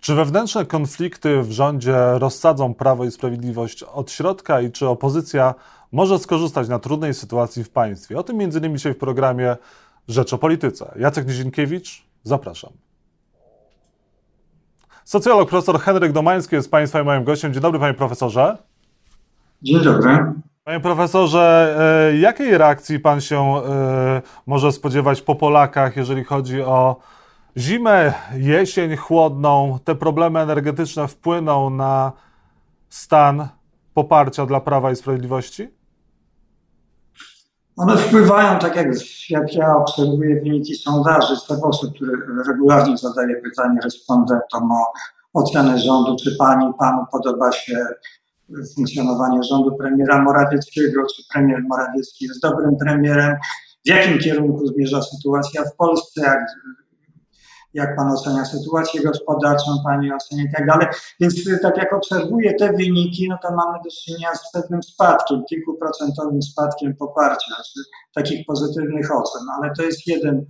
Czy wewnętrzne konflikty w rządzie rozsadzą Prawo i Sprawiedliwość od środka i czy opozycja może skorzystać na trudnej sytuacji w państwie? O tym między innymi dzisiaj w programie Rzecz o Polityce. Jacek Nizinkiewicz, zapraszam. Socjolog profesor Henryk Domański jest Państwa i moim gościem. Dzień dobry, panie profesorze. Dzień dobry. Panie profesorze, e, jakiej reakcji pan się e, może spodziewać po Polakach, jeżeli chodzi o zimę, jesień chłodną? Te problemy energetyczne wpłyną na stan poparcia dla Prawa i Sprawiedliwości? One wpływają, tak jak, jak ja obserwuję wyniki sondaży z tego osób, które regularnie zadaje pytanie respondentom o ocenę rządu, czy pani, panu podoba się funkcjonowanie rządu premiera Morawieckiego, czy premier Morawiecki jest dobrym premierem, w jakim kierunku zmierza sytuacja w Polsce, jak, jak pan ocenia sytuację gospodarczą, pani ocenia i tak dalej. Więc tak jak obserwuję te wyniki, no to mamy do czynienia z pewnym spadkiem, kilkuprocentowym spadkiem poparcia, czy takich pozytywnych ocen, ale to jest jeden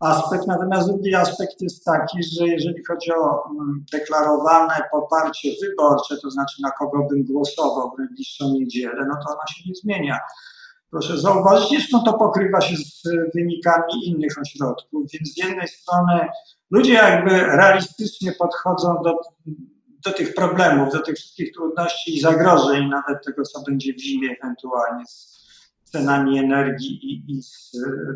aspekt. Natomiast drugi aspekt jest taki, że jeżeli chodzi o mm, deklarowane poparcie wyborcze, to znaczy na kogo bym głosował w najbliższą niedzielę, no to ona się nie zmienia. Proszę zauważyć, zresztą to pokrywa się z wynikami innych ośrodków, więc z jednej strony ludzie jakby realistycznie podchodzą do, do tych problemów, do tych wszystkich trudności i zagrożeń, nawet tego, co będzie w zimie ewentualnie z cenami energii i, i z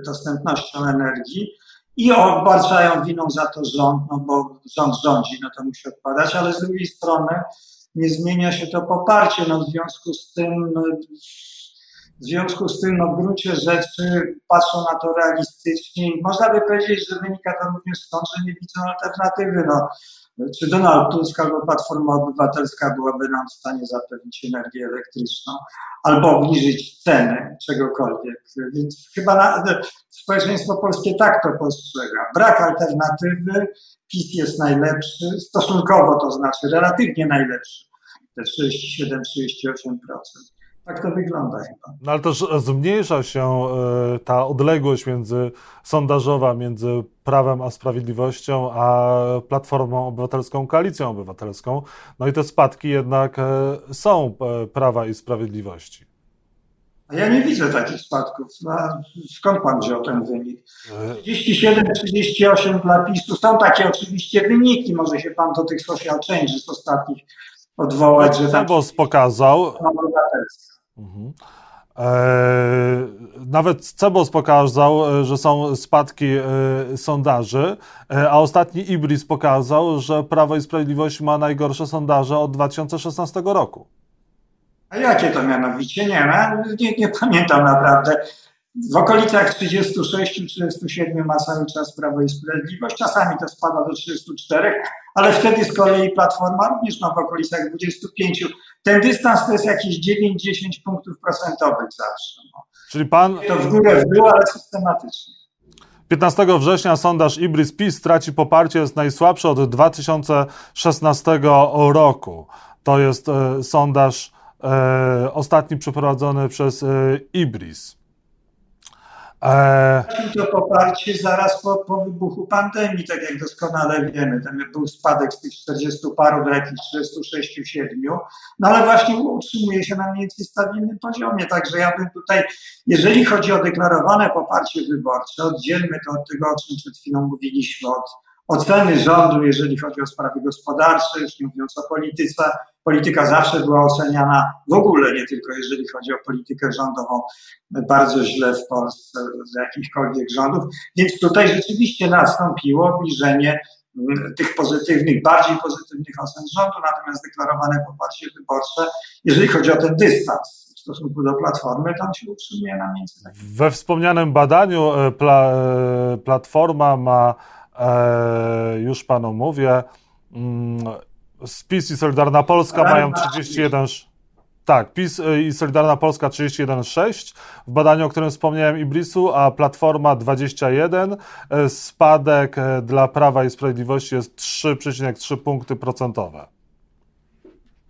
dostępnością energii i obarczają winą za to rząd, no bo rząd rządzi, no to musi odpadać, ale z drugiej strony nie zmienia się to poparcie, no w związku z tym no, w związku z tym, no w gruncie rzeczy patrzą na to realistycznie i można by powiedzieć, że wynika to również stąd, że nie widzą alternatywy. No, czy Donald Tusk albo Platforma Obywatelska byłaby nam w stanie zapewnić energię elektryczną albo obniżyć ceny czegokolwiek. Więc chyba na, społeczeństwo polskie tak to postrzega. Brak alternatywy, PiS jest najlepszy, stosunkowo to znaczy relatywnie najlepszy, te 37-38%. Tak to wygląda chyba. No ale też zmniejsza się e, ta odległość między sondażowa między Prawem a Sprawiedliwością, a Platformą Obywatelską, Koalicją Obywatelską. No i te spadki jednak e, są e, Prawa i Sprawiedliwości. A ja nie widzę takich spadków. No, skąd pan wziął ten wynik? 37-38 dla PiSu. Są takie oczywiście wyniki. Może się pan do tych social changes ostatnich odwołać. Że tam... pokazał. E, nawet Cebos pokazał, e, że są spadki e, sondaży, a ostatni Ibris pokazał, że Prawo i Sprawiedliwość ma najgorsze sondaże od 2016 roku. A jakie to mianowicie? Nie, no, nie, nie pamiętam naprawdę w okolicach 36-37 ma cały czas Prawo i Sprawiedliwość, czasami to spada do 34, ale wtedy z kolei Platforma również ma w okolicach 25. Ten dystans to jest jakieś 9-10 punktów procentowych zawsze. No. Czyli pan... To w górę w dół, ale systematycznie. 15 września sondaż Ibris PiS straci poparcie, jest najsłabszy od 2016 roku. To jest e, sondaż e, ostatni przeprowadzony przez e, Ibris. Eee... To poparcie zaraz po, po, wybuchu pandemii, tak jak doskonale wiemy. Tam był spadek z tych 40 paru do jakichś 36, 7, no ale właśnie utrzymuje się na mniej więcej stabilnym poziomie. Także ja bym tutaj, jeżeli chodzi o deklarowane poparcie wyborcze, oddzielmy to od tego, o czym przed chwilą mówiliśmy, od oceny rządu, jeżeli chodzi o sprawy gospodarcze, już nie mówiąc o polityce. Polityka zawsze była oceniana w ogóle, nie tylko jeżeli chodzi o politykę rządową, bardzo źle w Polsce z jakichkolwiek rządów. Więc tutaj rzeczywiście nastąpiło obniżenie mm, tych pozytywnych, bardziej pozytywnych ocen rządu, natomiast deklarowane poparcie wyborcze, jeżeli chodzi o ten dystans w stosunku do Platformy, on się utrzymuje na miejscu. We wspomnianym badaniu e, pla, e, Platforma ma E, już panu mówię. Mm, PiS i Solidarna Polska mają 31. Tak, PiS i Solidarna Polska 31,6 w badaniu, o którym wspomniałem Ibrisu, a Platforma 21. E, spadek e, dla Prawa i Sprawiedliwości jest 3,3 punkty procentowe.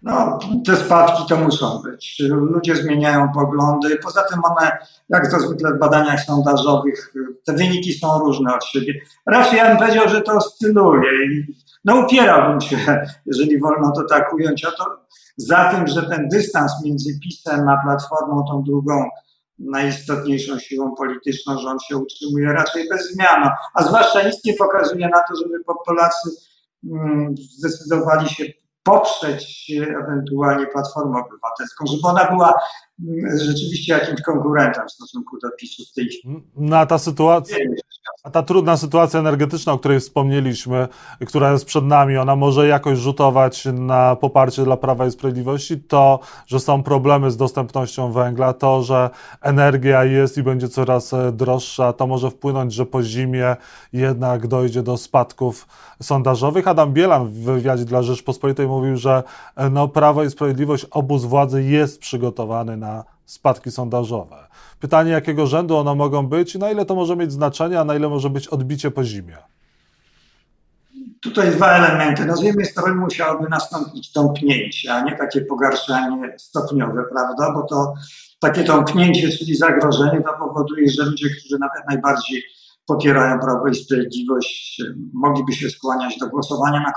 No, te spadki to muszą być. Ludzie zmieniają poglądy. Poza tym one, jak to zwykle w badaniach sondażowych, te wyniki są różne od siebie. Raczej ja bym powiedział, że to oscyluje i No upierałbym się, jeżeli wolno to tak ująć, o to za tym, że ten dystans między PiSem a Platformą, tą drugą najistotniejszą siłą polityczną, że on się utrzymuje raczej bez zmian. A zwłaszcza nic nie pokazuje na to, żeby Polacy mm, zdecydowali się poprzeć ewentualnie Platformę Obywatelską, żeby ona była mm, rzeczywiście jakimś konkurentem w stosunku do PiSu w tej chwili. Na ta sytuacja, a ta trudna sytuacja energetyczna, o której wspomnieliśmy, która jest przed nami, ona może jakoś rzutować na poparcie dla Prawa i Sprawiedliwości. To, że są problemy z dostępnością węgla, to, że energia jest i będzie coraz e, droższa, to może wpłynąć, że po zimie jednak dojdzie do spadków sondażowych. Adam Bielan w wywiadzie dla Rzeczpospolitej mówił, że e, no, Prawo i Sprawiedliwość, obóz władzy jest przygotowany na spadki sondażowe. Pytanie, jakiego rzędu one mogą być i na ile to może mieć znaczenie, a na ile może być odbicie po zimie? Tutaj dwa elementy. No z jednej strony musiałoby nastąpić tąpnięcie, a nie takie pogarszanie stopniowe, prawda? Bo to takie tąpnięcie, czyli zagrożenie, to powoduje, że ludzie, którzy nawet najbardziej popierają Prawo i Sprawiedliwość, mogliby się skłaniać do głosowania na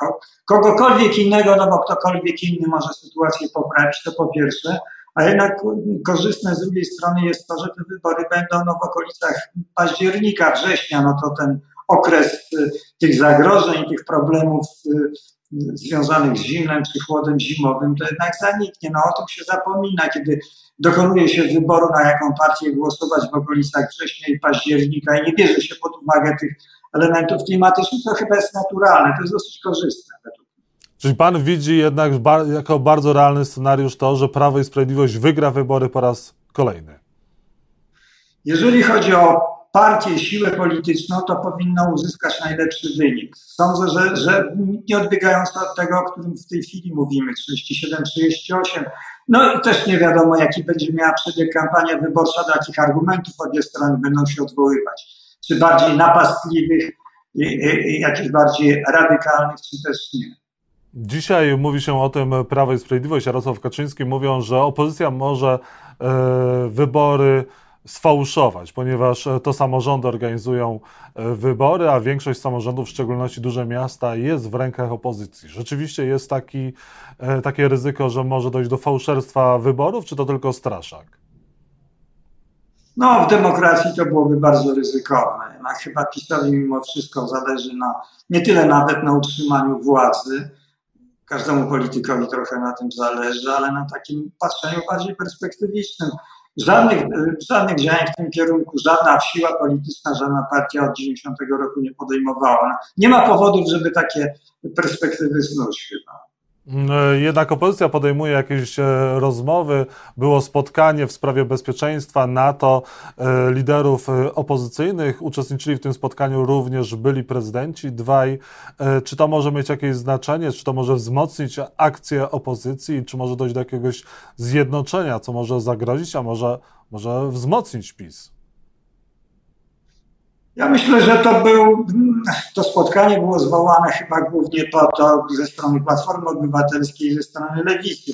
kogokolwiek innego, no bo ktokolwiek inny może sytuację poprawić, to po pierwsze. A jednak korzystne z drugiej strony jest to, że te wybory będą no, w okolicach października, września, no to ten okres y, tych zagrożeń, tych problemów y, związanych z zimnem czy chłodem zimowym, to jednak zaniknie. No o tym się zapomina, kiedy dokonuje się wyboru, na jaką partię głosować w okolicach września i października i nie bierze się pod uwagę tych elementów klimatycznych, to chyba jest naturalne, to jest dosyć korzystne według Czyli pan widzi jednak jako bardzo realny scenariusz to, że Prawo i Sprawiedliwość wygra wybory po raz kolejny? Jeżeli chodzi o partię, siłę polityczną, to powinno uzyskać najlepszy wynik. Sądzę, że, że nie odbiegając od tego, o którym w tej chwili mówimy, 37-38, no i też nie wiadomo, jaki będzie miała przebieg kampania wyborcza, do jakich argumentów obie strony będą się odwoływać. Czy bardziej napastliwych, jakichś bardziej radykalnych, czy też nie. Dzisiaj mówi się o tym Prawo i Sprawiedliwość, Jarosław Kaczyński mówią, że opozycja może e, wybory sfałszować, ponieważ to samorządy organizują e, wybory, a większość samorządów, w szczególności duże miasta, jest w rękach opozycji. Rzeczywiście jest taki, e, takie ryzyko, że może dojść do fałszerstwa wyborów, czy to tylko straszak? No, w demokracji to byłoby bardzo ryzykowne. Chyba PiSowi mimo wszystko zależy na, nie tyle nawet na utrzymaniu władzy, każdemu politykowi trochę na tym zależy, ale na takim patrzeniu bardziej perspektywicznym. Żadnych, żadnych działań w tym kierunku, żadna siła polityczna, żadna partia od 90 roku nie podejmowała. Nie ma powodów, żeby takie perspektywy snuć chyba. Mm, jednak opozycja podejmuje jakieś e, rozmowy. Było spotkanie w sprawie bezpieczeństwa NATO e, liderów e, opozycyjnych. Uczestniczyli w tym spotkaniu również byli prezydenci dwaj. Czy to może mieć jakieś znaczenie? Czy to może wzmocnić akcję opozycji? Czy może dojść do jakiegoś zjednoczenia, co może zagrozić, a może, może wzmocnić PiS? Ja myślę, że to był, to spotkanie było zwołane chyba głównie po to ze strony Platformy Obywatelskiej ze strony Lewicy,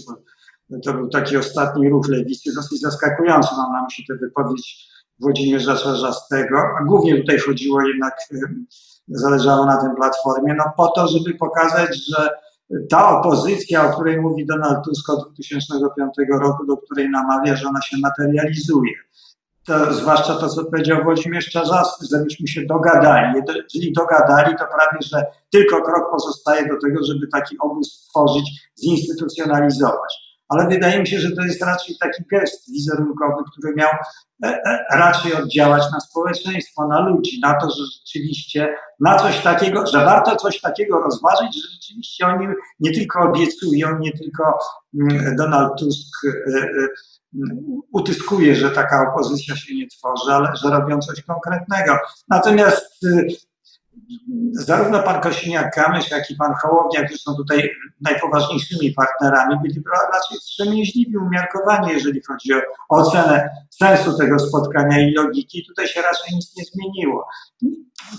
to był taki ostatni ruch Lewicy, dosyć zaskakujący, mam na myśli tę wypowiedź Włodzimierza Czarzastego, a głównie tutaj chodziło jednak, zależało na tym Platformie, no po to, żeby pokazać, że ta opozycja, o której mówi Donald Tusk od 2005 roku, do której namawia, że ona się materializuje to, zwłaszcza to, co powiedział Włodzimierz Czarzasty, żebyśmy się dogadali. Jeżeli dogadali, to prawie, że tylko krok pozostaje do tego, żeby taki obóz stworzyć, zinstytucjonalizować. Ale wydaje mi się, że to jest raczej taki gest wizerunkowy, który miał e, e, raczej oddziałać na społeczeństwo, na ludzi, na to, że rzeczywiście na coś takiego, że warto coś takiego rozważyć, że rzeczywiście oni nie tylko obiecują, nie tylko mm, Donald Tusk e, utyskuje, że taka opozycja się nie tworzy, ale że robią coś konkretnego. Natomiast y, zarówno pan Kosiniak-Kamysz, jak i pan Hołownia, którzy są tutaj najpoważniejszymi partnerami, byli raczej wstrzemięźliwi, umiarkowani, jeżeli chodzi o ocenę sensu tego spotkania i logiki. Tutaj się raczej nic nie zmieniło.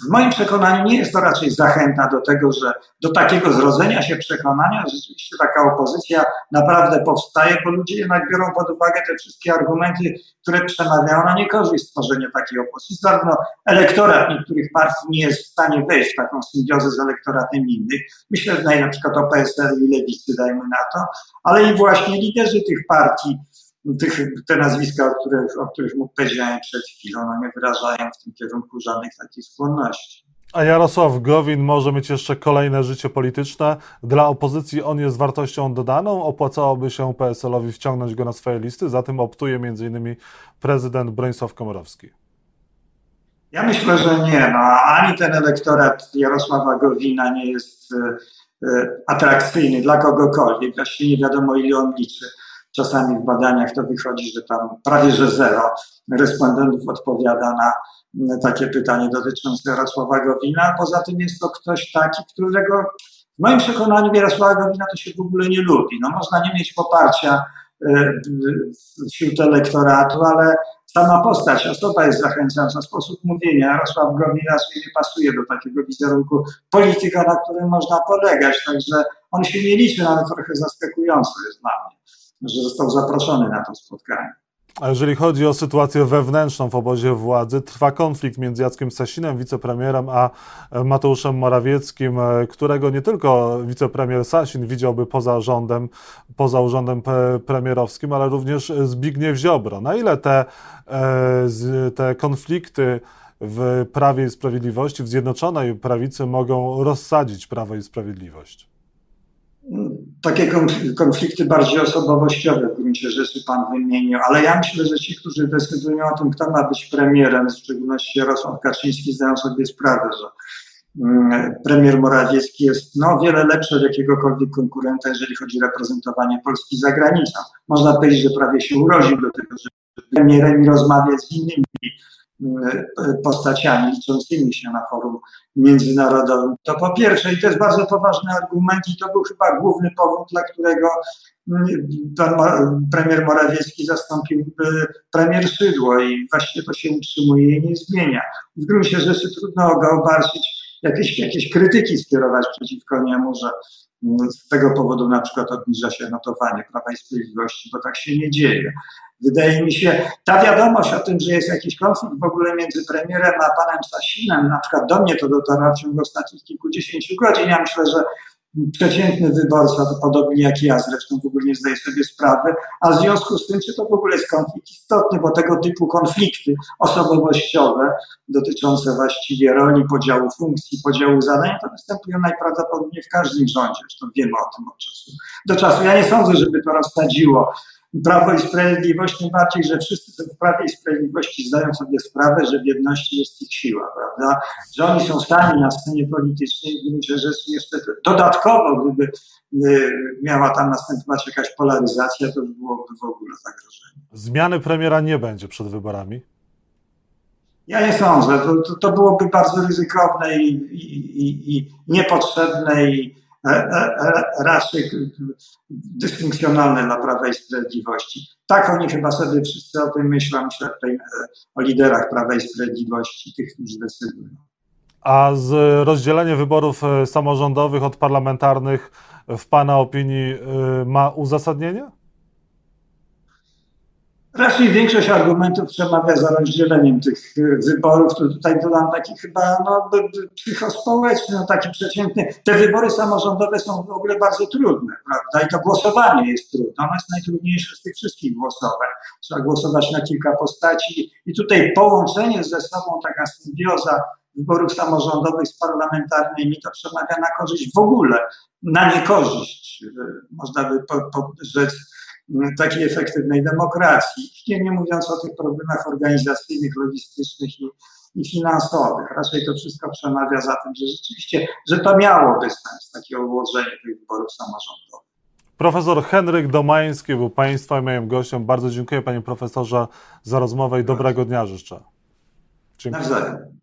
W moim przekonaniu nie jest to raczej zachęta do tego, że do takiego zrodzenia się przekonania, że rzeczywiście taka opozycja naprawdę powstaje, bo ludzie jednak biorą pod uwagę te wszystkie argumenty, które przemawiają na niekorzyść stworzenia takiej opozycji. Zarówno elektorat niektórych partii nie jest w stanie stanie wejść w taką symbiozę z elektoratem innych. Myślę tutaj na przykład o PSL i Lewicy, dajmy na to, ale i właśnie liderzy tych partii, tych, te nazwiska, o których, o których powiedziałem przed chwilą, no nie wyrażają w tym kierunku żadnych takich skłonności. A Jarosław Gowin może mieć jeszcze kolejne życie polityczne. Dla opozycji on jest wartością dodaną. Opłacałoby się PSL-owi wciągnąć go na swoje listy. Za tym optuje m.in. prezydent Bronisław Komorowski. Ja myślę, że nie. No, ani ten elektorat Jarosława Gowina nie jest e, e, atrakcyjny dla kogokolwiek. Właściwie nie wiadomo, ile on liczy. Czasami w badaniach to wychodzi, że tam prawie że zero respondentów odpowiada na takie pytanie dotyczące Jarosława Gowina. Poza tym jest to ktoś taki, którego w moim przekonaniu Jarosława Gowina to się w ogóle nie lubi. No, można nie mieć poparcia wśród elektoratu, ale sama postać, osoba jest zachęcająca, sposób mówienia. Jarosław Gowin raczej nie pasuje do takiego wizerunku polityka, na którym można polegać, także on się nie liczy, nawet trochę zaskakujące jest dla mnie, że został zaproszony na to spotkanie. A jeżeli chodzi o sytuację wewnętrzną w obozie władzy, trwa konflikt między Jackiem Sasinem, wicepremierem, a Mateuszem Morawieckim, którego nie tylko wicepremier Sasin widziałby poza rządem, poza urzędem premierowskim, ale również Zbigniew Ziobro. Na ile te, e, te konflikty w Prawie i Sprawiedliwości, w Zjednoczonej Prawicy mogą rozsadzić Prawo i Sprawiedliwość? takie konflikty bardziej osobowościowe w gruncie rzeczy Pan wymienił, ale ja myślę, że ci, którzy decydują o tym, kto ma być premierem, w szczególności Jarosław Kaczyński, zdają sobie sprawę, że mm, premier Morawiecki jest no, wiele lepszy od jakiegokolwiek konkurenta, jeżeli chodzi o reprezentowanie Polski za granicą. Można powiedzieć, że prawie się urodził do tego, że premierem i rozmawia z innymi E, postaciami liczącymi się na forum międzynarodowym. To po pierwsze, i to jest bardzo poważny argument, i to był chyba główny powód, dla którego mm, pan premier Morawiecki zastąpił e, premier Szydło i właściwie to się utrzymuje i nie zmienia. W gruncie rzeczy trudno go obarczyć, jakieś, jakieś krytyki skierować przeciwko niemu, że mm, z tego powodu na przykład obniża się notowanie Prawa i Sprawiedliwości, bo tak się nie dzieje. Wydaje mi się, ta wiadomość o tym, że jest jakiś konflikt w ogóle między premierem a panem Sasinem, na przykład do mnie to dotarło w ciągu ostatnich kilkudziesięciu godzin. Ja myślę, że przeciętny wyborca, to podobnie jak ja zresztą w ogóle nie zdaje sobie sprawy, a w związku z tym, czy to w ogóle jest konflikt istotny, bo tego typu konflikty osobowościowe dotyczące właściwie roli, podziału funkcji, podziału zadań, to występują najprawdopodobniej w każdym rządzie, zresztą wiemy o tym od czasu do czasu. Ja nie sądzę, żeby to rozsadziło Prawo i Sprawiedliwość, tym bardziej, że wszyscy w Prawie i Sprawiedliwości zdają sobie sprawę, że w jedności jest ich siła, prawda? Że oni są stani na scenie politycznej, w gruncie rzeczy jeszcze dodatkowo, gdyby y, miała tam następować jakaś polaryzacja, to byłoby w ogóle zagrożenie. Zmiany premiera nie będzie przed wyborami? Ja nie sądzę. To, to, to byłoby bardzo ryzykowne i, i, i, i niepotrzebne i E, e, e, raczej dysfunkcjonalne dla Prawa i Sprawiedliwości. Tak oni chyba sobie wszyscy o tym myślą, myślę tutaj o liderach Prawa i Sprawiedliwości, tych, którzy decydują. A z rozdzielenie wyborów samorządowych od parlamentarnych w Pana opinii ma uzasadnienie? Raczej większość argumentów przemawia za rozdzieleniem tych y, wyborów. To tutaj dodam taki chyba no, psychospołeczny, no, taki przeciętny. Te wybory samorządowe są w ogóle bardzo trudne, prawda? I to głosowanie jest trudne. Ono jest najtrudniejsze z tych wszystkich głosowań. Trzeba głosować na kilka postaci i tutaj połączenie ze sobą, taka symbioza wyborów samorządowych z parlamentarnymi, to przemawia na korzyść w ogóle, na niekorzyść, y, można by po, po, rzec takiej efektywnej demokracji. Nie, nie mówiąc o tych problemach organizacyjnych, logistycznych i, i finansowych. Raczej to wszystko przemawia za tym, że rzeczywiście, że to miałoby sens, takie ułożenie tych wyborów samorządowych. Profesor Henryk Domański był Państwa i moim gościem. Bardzo dziękuję Panie Profesorze za rozmowę i dobrego dnia życzę. Dziękuję. Nawzajem.